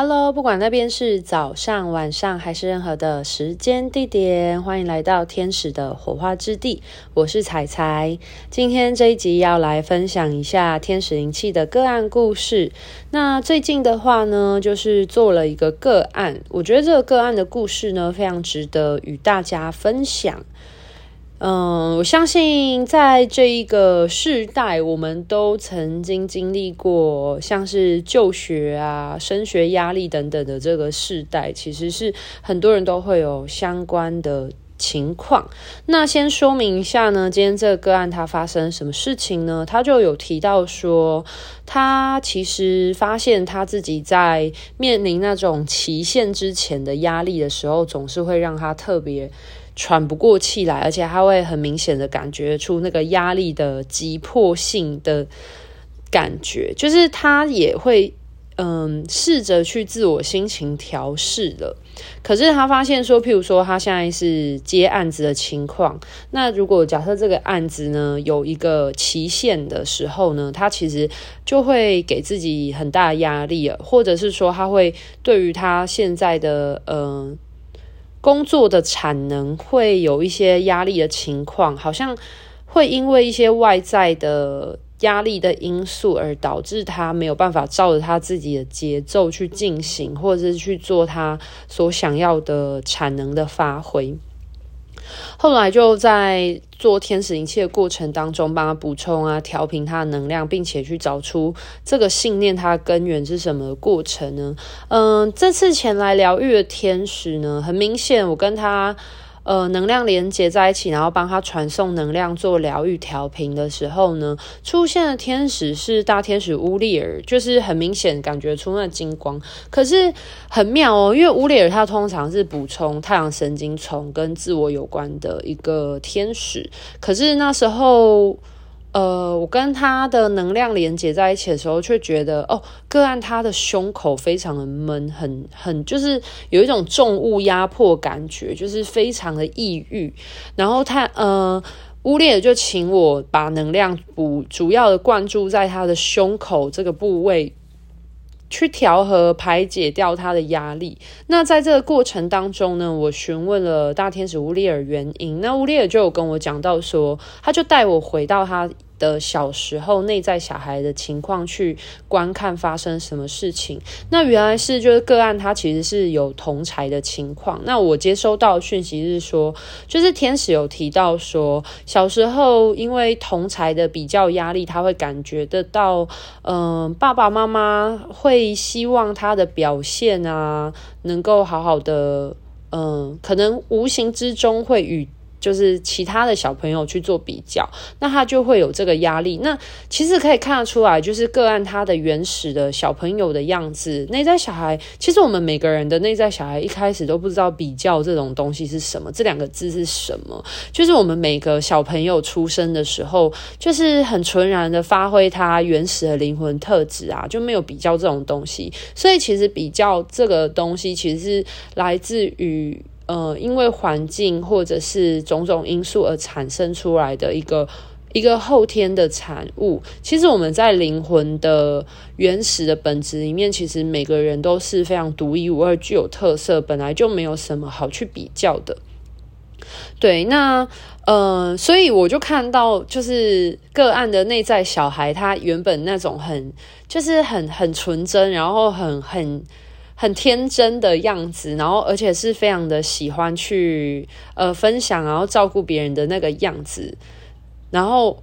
Hello，不管那边是早上、晚上还是任何的时间地点，欢迎来到天使的火花之地。我是彩彩，今天这一集要来分享一下天使灵气的个案故事。那最近的话呢，就是做了一个个案，我觉得这个个案的故事呢，非常值得与大家分享。嗯，我相信在这一个世代，我们都曾经经历过像是就学啊、升学压力等等的这个世代，其实是很多人都会有相关的情况。那先说明一下呢，今天这个个案它发生什么事情呢？他就有提到说，他其实发现他自己在面临那种期限之前的压力的时候，总是会让他特别。喘不过气来，而且他会很明显的感觉出那个压力的急迫性的感觉，就是他也会嗯试着去自我心情调试了。可是他发现说，譬如说他现在是接案子的情况，那如果假设这个案子呢有一个期限的时候呢，他其实就会给自己很大压力了，或者是说他会对于他现在的嗯。工作的产能会有一些压力的情况，好像会因为一些外在的压力的因素而导致他没有办法照着他自己的节奏去进行，或者是去做他所想要的产能的发挥。后来就在做天使灵气的过程当中，帮他补充啊，调频他的能量，并且去找出这个信念他根源是什么过程呢？嗯，这次前来疗愈的天使呢，很明显我跟他。呃，能量连接在一起，然后帮他传送能量做疗愈调频的时候呢，出现的天使是大天使乌利尔，就是很明显感觉出那金光。可是很妙哦，因为乌利尔他通常是补充太阳神经丛跟自我有关的一个天使，可是那时候。呃，我跟他的能量连接在一起的时候，却觉得哦，个案他的胸口非常的闷，很很就是有一种重物压迫感觉，就是非常的抑郁。然后他呃，乌列就请我把能量补主要的灌注在他的胸口这个部位。去调和排解掉他的压力。那在这个过程当中呢，我询问了大天使乌利尔原因。那乌利尔就有跟我讲到说，他就带我回到他。的小时候内在小孩的情况去观看发生什么事情，那原来是就是个案，他其实是有同才的情况。那我接收到讯息是说，就是天使有提到说，小时候因为同才的比较压力，他会感觉得到，嗯、爸爸妈妈会希望他的表现啊，能够好好的，嗯、可能无形之中会与。就是其他的小朋友去做比较，那他就会有这个压力。那其实可以看得出来，就是个案他的原始的小朋友的样子，内在小孩。其实我们每个人的内在小孩一开始都不知道比较这种东西是什么，这两个字是什么。就是我们每个小朋友出生的时候，就是很纯然的发挥他原始的灵魂特质啊，就没有比较这种东西。所以其实比较这个东西，其实是来自于。呃，因为环境或者是种种因素而产生出来的一个一个后天的产物。其实我们在灵魂的原始的本质里面，其实每个人都是非常独一无二、具有特色，本来就没有什么好去比较的。对，那呃，所以我就看到，就是个案的内在小孩，他原本那种很，就是很很纯真，然后很很。很天真的样子，然后而且是非常的喜欢去呃分享，然后照顾别人的那个样子，然后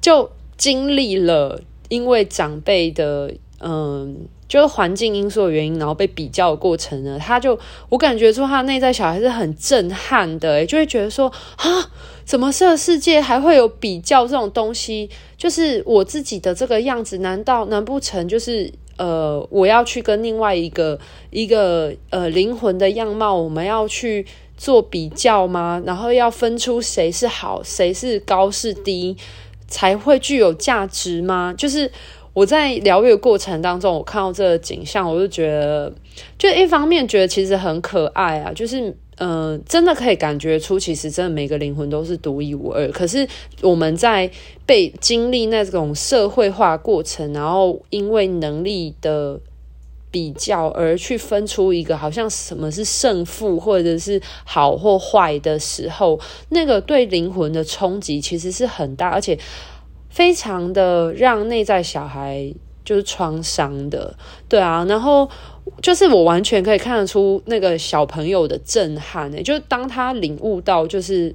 就经历了因为长辈的嗯、就是环境因素的原因，然后被比较的过程呢，他就我感觉说他内在小孩是很震撼的，就会觉得说啊，怎么这个世界还会有比较这种东西？就是我自己的这个样子，难道难不成就是？呃，我要去跟另外一个一个呃灵魂的样貌，我们要去做比较吗？然后要分出谁是好，谁是高是低，才会具有价值吗？就是我在疗愈过程当中，我看到这个景象，我就觉得，就一方面觉得其实很可爱啊，就是。嗯、真的可以感觉出，其实真的每个灵魂都是独一无二。可是我们在被经历那种社会化过程，然后因为能力的比较而去分出一个好像什么是胜负或者是好或坏的时候，那个对灵魂的冲击其实是很大，而且非常的让内在小孩就是创伤的，对啊，然后就是我完全可以看得出那个小朋友的震撼，欸，就是当他领悟到就是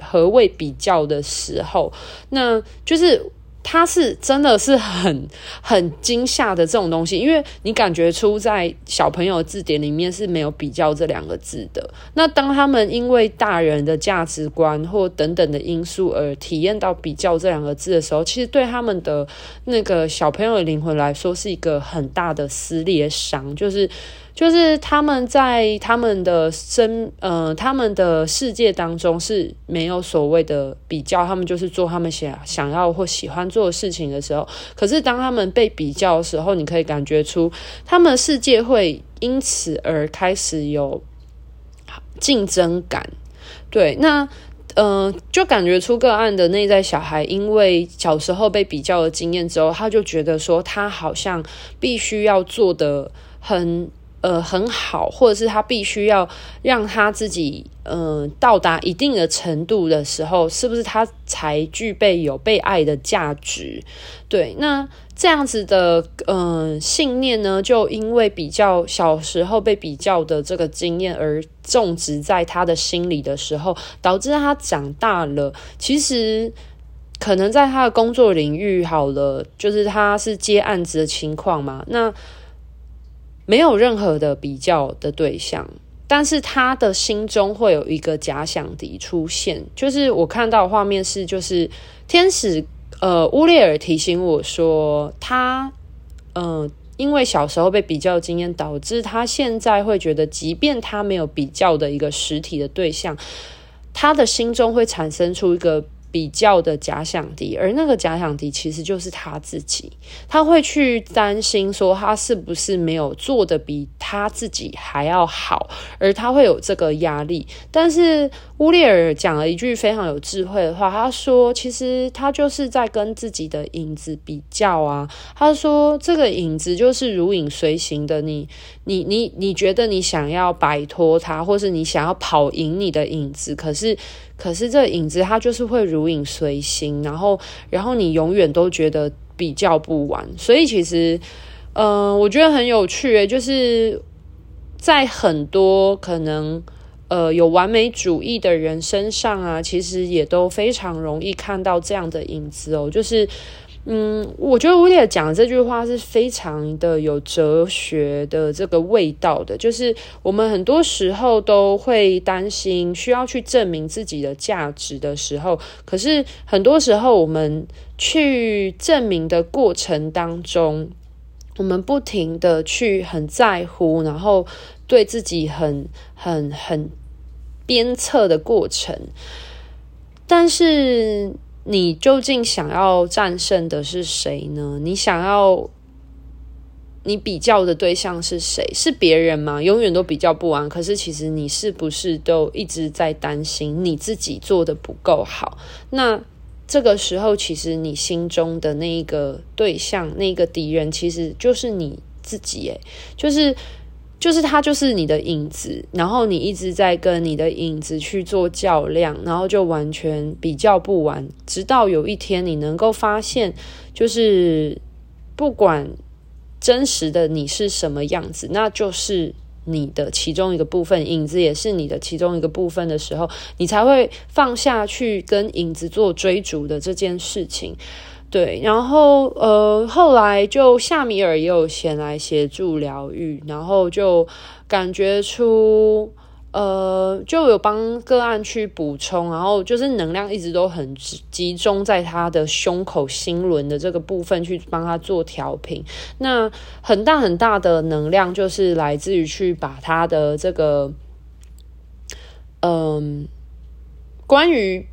何谓比较的时候，那就是。他是真的是很 很惊吓的这种东西，因为你感觉出在小朋友字典里面是没有比较这两个字的。那当他们因为大人的价值观或等等的因素而体验到比较这两个字的时候，其实对他们的那个小朋友的灵魂来说是一个很大的撕裂伤，就是。就是他们在他们的生呃他们的世界当中是没有所谓的比较，他们就是做他们想想要或喜欢做的事情的时候。可是当他们被比较的时候，你可以感觉出他们的世界会因此而开始有竞争感。对，那呃就感觉出个案的内在小孩，因为小时候被比较的经验之后，他就觉得说他好像必须要做的很。呃，很好，或者是他必须要让他自己，呃，到达一定的程度的时候，是不是他才具备有被爱的价值？对，那这样子的，呃，信念呢，就因为比较小时候被比较的这个经验而种植在他的心里的时候，导致他长大了，其实可能在他的工作领域好了，就是他是接案子的情况嘛，那。没有任何的比较的对象，但是他的心中会有一个假想敌出现。就是我看到画面是，就是天使呃乌列尔提醒我说，他呃因为小时候被比较经验，导致他现在会觉得，即便他没有比较的一个实体的对象，他的心中会产生出一个。比较的假想敌，而那个假想敌其实就是他自己。他会去担心说，他是不是没有做的比他自己还要好，而他会有这个压力。但是乌列尔讲了一句非常有智慧的话，他说：“其实他就是在跟自己的影子比较啊。”他说：“这个影子就是如影随形的，你、你、你、你觉得你想要摆脱它，或是你想要跑赢你的影子，可是。”可是这个影子它就是会如影随形，然后，然后你永远都觉得比较不完。所以其实，嗯、我觉得很有趣诶，就是在很多可能呃有完美主义的人身上啊，其实也都非常容易看到这样的影子哦，就是。嗯，我觉得乌列讲这句话是非常的有哲学的这个味道的，就是我们很多时候都会担心需要去证明自己的价值的时候，可是很多时候我们去证明的过程当中，我们不停的去很在乎，然后对自己很很很鞭策的过程，但是。你究竟想要战胜的是谁呢？你想要你比较的对象是谁？是别人吗？永远都比较不完。可是其实你是不是都一直在担心你自己做的不够好？那这个时候，其实你心中的那一个对象，那个敌人，其实就是你自己。诶，就是。就是他，就是你的影子，然后你一直在跟你的影子去做较量，然后就完全比较不完，直到有一天你能够发现，就是不管真实的你是什么样子，那就是你的其中一个部分，影子也是你的其中一个部分的时候，你才会放下去跟影子做追逐的这件事情。对，然后呃，后来就夏米尔也有前来协助疗愈，然后就感觉出呃，就有帮个案去补充，然后就是能量一直都很集中在他的胸口心轮的这个部分去帮他做调频。那很大很大的能量就是来自于去把他的这个嗯、关于。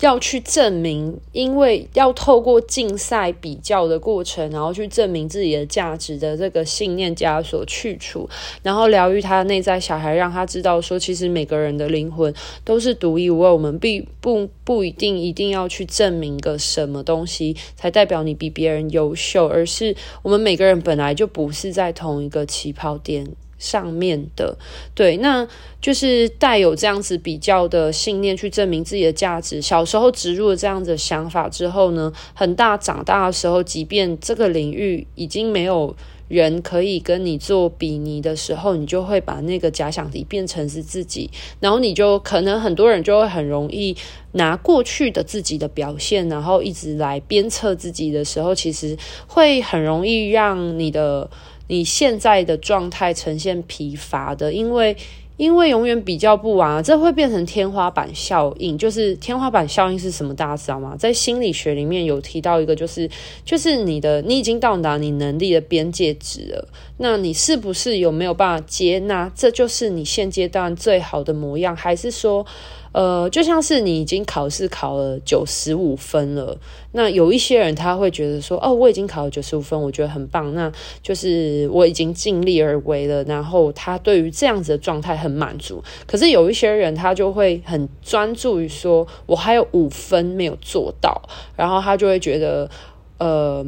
要去证明，因为要透过竞赛比较的过程，然后去证明自己的价值的这个信念枷锁去除，然后疗愈他的内在小孩，让他知道说，其实每个人的灵魂都是独一无二，我们并不不一定一定要去证明个什么东西才代表你比别人优秀，而是我们每个人本来就不是在同一个起跑点。上面的，对，那就是带有这样子比较的信念去证明自己的价值。小时候植入了这样子的想法之后呢，很大长大的时候，即便这个领域已经没有人可以跟你做比拟的时候，你就会把那个假想敌变成是自己，然后你就可能很多人就会很容易拿过去的自己的表现，然后一直来鞭策自己的时候，其实会很容易让你的。你现在的状态呈现疲乏的，因为因为永远比较不完，这会变成天花板效应。就是天花板效应是什么？大家知道吗？在心理学里面有提到一个，就是就是你的你已经到达你能力的边界值了，那你是不是有没有办法接纳？这就是你现阶段最好的模样，还是说？呃，就像是你已经考试考了九十五分了，那有一些人他会觉得说，哦，我已经考了九十五分，我觉得很棒，那就是我已经尽力而为了，然后他对于这样子的状态很满足。可是有一些人他就会很专注于说，我还有五分没有做到，然后他就会觉得，呃，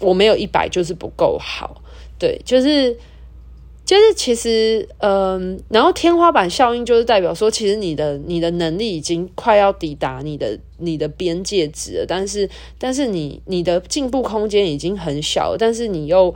我没有一百就是不够好，对，就是。就是其实，嗯，然后天花板效应就是代表说，其实你的你的能力已经快要抵达你的你的边界值了，但是但是你你的进步空间已经很小，但是你又。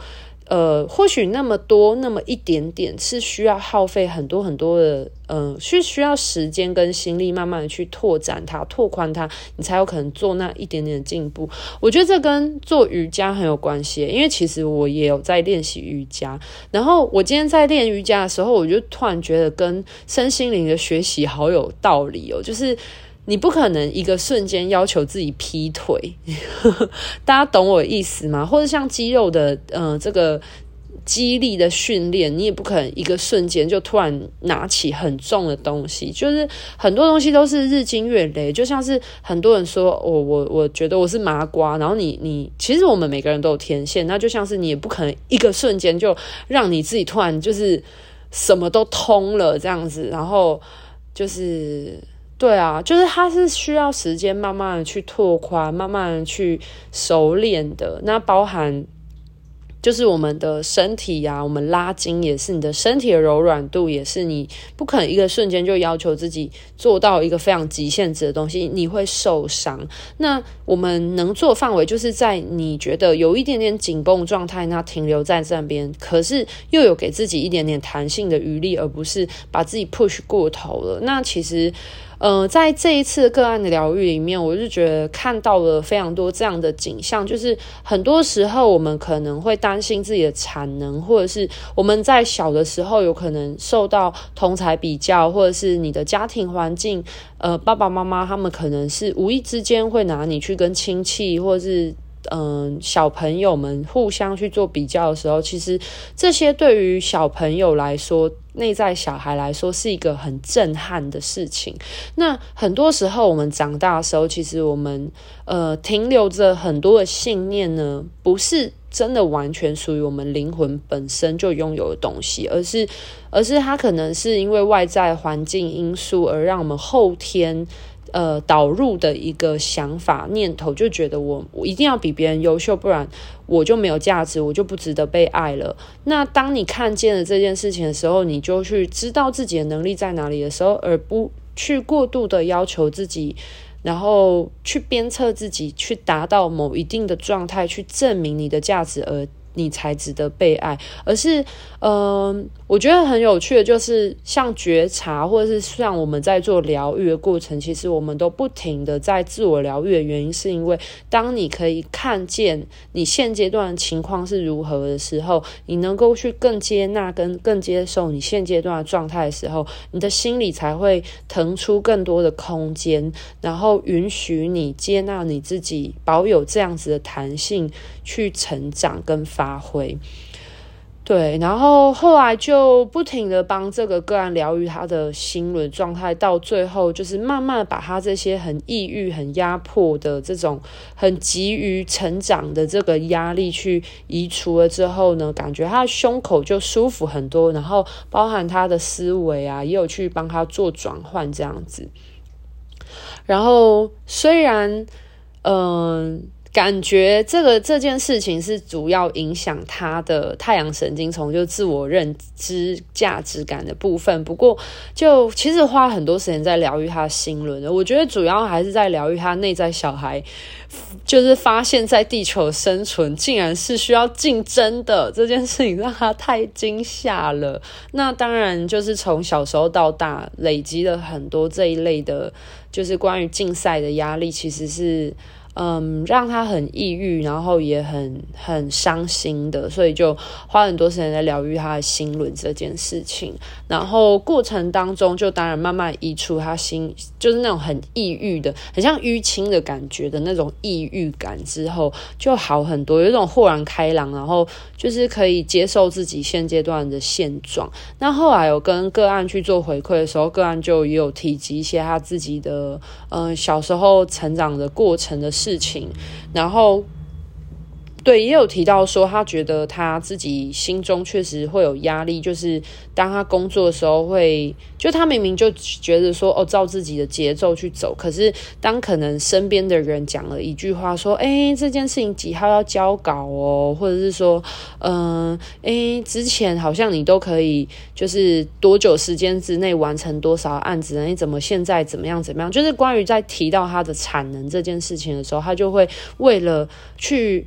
呃，或许那么多那么一点点是需要耗费很多很多的，嗯、呃，需需要时间跟心力，慢慢的去拓展它、拓宽它，你才有可能做那一点点的进步。我觉得这跟做瑜伽很有关系，因为其实我也有在练习瑜伽。然后我今天在练瑜伽的时候，我就突然觉得跟身心灵的学习好有道理哦，就是。你不可能一个瞬间要求自己劈腿，大家懂我意思吗？或者像肌肉的，呃，这个肌力的训练，你也不可能一个瞬间就突然拿起很重的东西。就是很多东西都是日积月累，就像是很多人说，我我我觉得我是麻瓜，然后你你其实我们每个人都有天线，那就像是你也不可能一个瞬间就让你自己突然就是什么都通了这样子，然后就是。对啊，就是它是需要时间慢慢的去拓宽，慢慢的去熟练的。那包含就是我们的身体呀、我们拉筋也是你的身体的柔软度，也是你不可能一个瞬间就要求自己做到一个非常极限值的东西，你会受伤。那我们能做范围就是在你觉得有一点点紧绷状态，那停留在这边，可是又有给自己一点点弹性的余力，而不是把自己 push 过头了。那其实。嗯，在这一次个案的疗愈里面，我就觉得看到了非常多这样的景象，就是很多时候我们可能会担心自己的产能，或者是我们在小的时候有可能受到同才比较，或者是你的家庭环境，呃，爸爸妈妈他们可能是无意之间会拿你去跟亲戚，或者是。嗯，小朋友们互相去做比较的时候，其实这些对于小朋友来说，内在小孩来说是一个很震撼的事情。那很多时候，我们长大的时候，其实我们呃停留着很多的信念呢，不是真的完全属于我们灵魂本身就拥有的东西，而是而是它可能是因为外在环境因素而让我们后天。呃，导入的一个想法念头，就觉得我我一定要比别人优秀，不然我就没有价值，我就不值得被爱了。那当你看见了这件事情的时候，你就去知道自己的能力在哪里的时候，而不去过度的要求自己，然后去鞭策自己，去达到某一定的状态，去证明你的价值而。你才值得被爱，而是，嗯、我觉得很有趣的，就是像觉察，或者是像我们在做疗愈的过程，其实我们都不停的在自我疗愈的原因，是因为当你可以看见你现阶段的情况是如何的时候，你能够去更接纳跟更接受你现阶段的状态的时候，你的心里才会腾出更多的空间，然后允许你接纳你自己，保有这样子的弹性去成长跟发。发挥，对，然后后来就不停的帮这个个案疗愈他的心轮状态，到最后就是慢慢把他这些很抑郁、很压迫的这种很急于成长的这个压力去移除了之后呢，感觉他的胸口就舒服很多，然后包含他的思维啊，也有去帮他做转换这样子。然后虽然，嗯、感觉这个这件事情是主要影响他的太阳神经丛，就自我认知价值感的部分。不过，就其实花很多时间在疗愈他的心轮的。我觉得主要还是在疗愈他内在小孩，就是发现在地球生存竟然是需要竞争的这件事情，让他太惊吓了。那当然就是从小时候到大累积了很多这一类的，就是关于竞赛的压力，其实是。嗯，让他很抑郁，然后也很很伤心的，所以就花很多时间在疗愈他的心轮这件事情。然后过程当中，就当然慢慢移出他心，就是那种很抑郁的，很像淤青的感觉的那种抑郁感之后，就好很多，有一种豁然开朗，然后就是可以接受自己现阶段的现状。那后来有跟个案去做回馈的时候，个案就也有提及一些他自己的，嗯，小时候成长的过程的事。事情，然后。对，也有提到说，他觉得他自己心中确实会有压力，就是当他工作的时候会，就他明明就觉得说，哦，照自己的节奏去走，可是当可能身边的人讲了一句话，说，哎，这件事情几号要交稿哦，或者是说，嗯，哎，之前好像你都可以，就是多久时间之内完成多少案子，你怎么现在怎么样怎么样？就是关于在提到他的产能这件事情的时候，他就会为了去。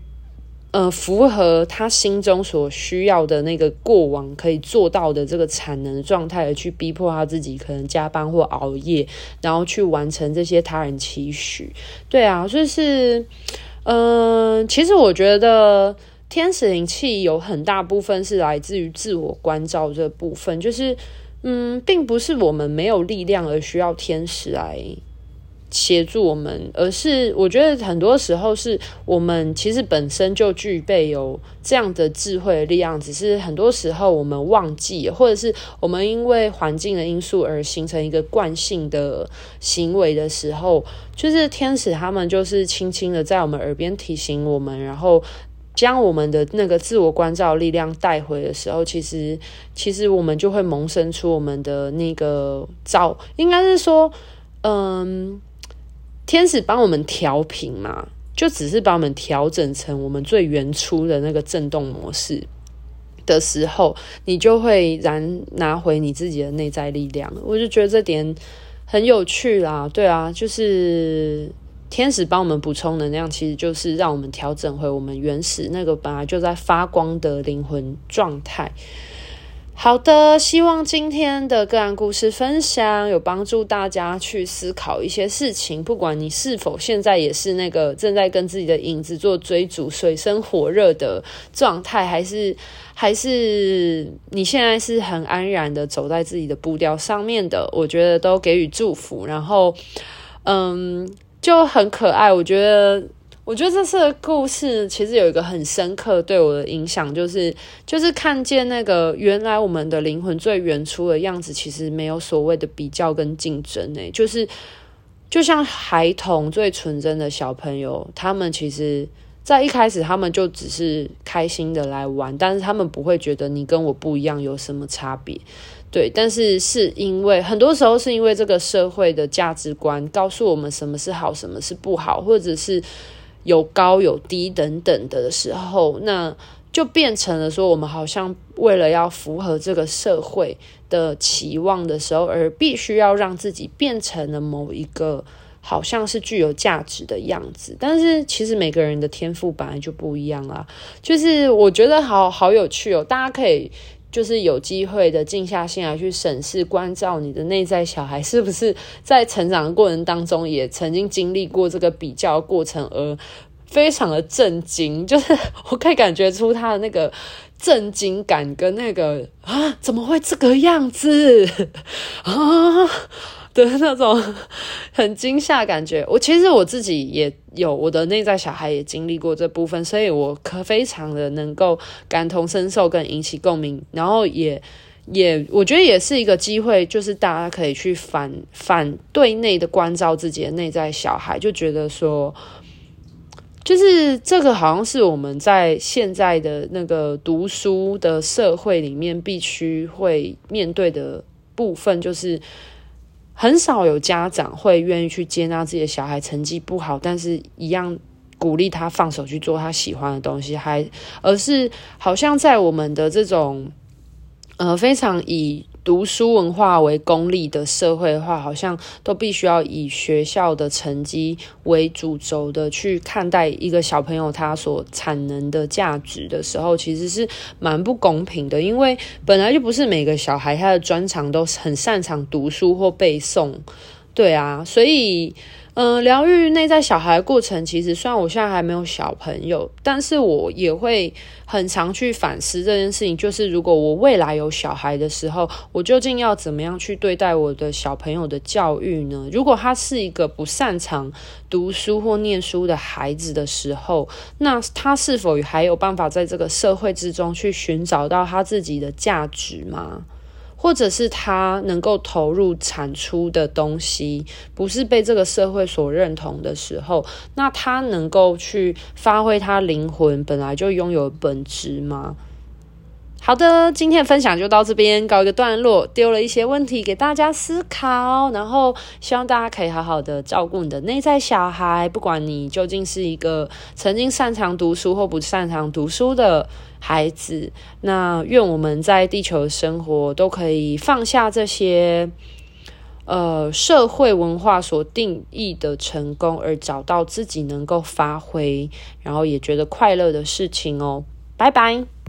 呃，符合他心中所需要的那个过往可以做到的这个产能状态，而去逼迫他自己可能加班或熬夜，然后去完成这些他人期许。对啊，就是，嗯、其实我觉得天使灵气有很大部分是来自于自我关照这部分，就是，嗯，并不是我们没有力量而需要天使来。协助我们，而是我觉得很多时候是我们其实本身就具备有这样的智慧力量，只是很多时候我们忘记，或者是我们因为环境的因素而形成一个惯性的行为的时候，就是天使他们就是轻轻的在我们耳边提醒我们，然后将我们的那个自我关照力量带回的时候，其实其实我们就会萌生出我们的那个照，应该是说，嗯。天使帮我们调频嘛，就只是把我们调整成我们最原初的那个震动模式的时候，你就会然拿回你自己的内在力量。我就觉得这点很有趣啦，对啊，就是天使帮我们补充能量，其实就是让我们调整回我们原始那个本来就在发光的灵魂状态。好的，希望今天的个案故事分享有帮助大家去思考一些事情。不管你是否现在也是那个正在跟自己的影子做追逐、水深火热的状态，还是还是你现在是很安然的走在自己的步调上面的，我觉得都给予祝福。然后，嗯，就很可爱。我觉得。我觉得这次的故事其实有一个很深刻对我的影响，就是就是看见那个原来我们的灵魂最原初的样子，其实没有所谓的比较跟竞争诶，就是就像孩童最纯真的小朋友，他们其实在一开始他们就只是开心的来玩，但是他们不会觉得你跟我不一样有什么差别，对，但是是因为很多时候是因为这个社会的价值观告诉我们什么是好，什么是不好，或者是。有高有低等等的时候，那就变成了说，我们好像为了要符合这个社会的期望的时候，而必须要让自己变成了某一个好像是具有价值的样子。但是其实每个人的天赋本来就不一样啦，就是我觉得好好有趣哦，大家可以。就是有机会的静下心来去审视、关照你的内在小孩，是不是在成长的过程当中也曾经经历过这个比较过程，而非常的震惊。就是 我可以感觉出他的那个震惊感跟那个啊，怎么会这个样子 啊？的那种很惊吓感觉。我其实我自己也有我的内在小孩也经历过这部分，所以我可非常的能够感同身受跟引起共鸣，然后也也我觉得也是一个机会，就是大家可以去反反对内的关照自己的内在小孩，就觉得说。就是这个，好像是我们在现在的那个读书的社会里面必须会面对的部分，就是很少有家长会愿意去接纳自己的小孩成绩不好，但是一样鼓励他放手去做他喜欢的东西，还而是好像在我们的这种呃非常以。读书文化为功利的社会化，好像都必须要以学校的成绩为主轴的去看待一个小朋友他所产能的价值的时候，其实是蛮不公平的。因为本来就不是每个小孩他的专长都很擅长读书或背诵，对啊，所以。嗯，疗愈内在小孩的过程，其实虽然我现在还没有小朋友，但是我也会很常去反思这件事情。就是如果我未来有小孩的时候，我究竟要怎么样去对待我的小朋友的教育呢？如果他是一个不擅长读书或念书的孩子的时候，那他是否还有办法在这个社会之中去寻找到他自己的价值吗？或者是他能够投入产出的东西，不是被这个社会所认同的时候，那他能够去发挥他灵魂本来就拥有本质吗？好的，今天的分享就到这边告一个段落，丢了一些问题给大家思考，然后希望大家可以好好的照顾你的内在小孩，不管你究竟是一个曾经擅长读书或不擅长读书的孩子，那愿我们在地球生活都可以放下这些呃社会文化所定义的成功，而找到自己能够发挥，然后也觉得快乐的事情哦。拜拜。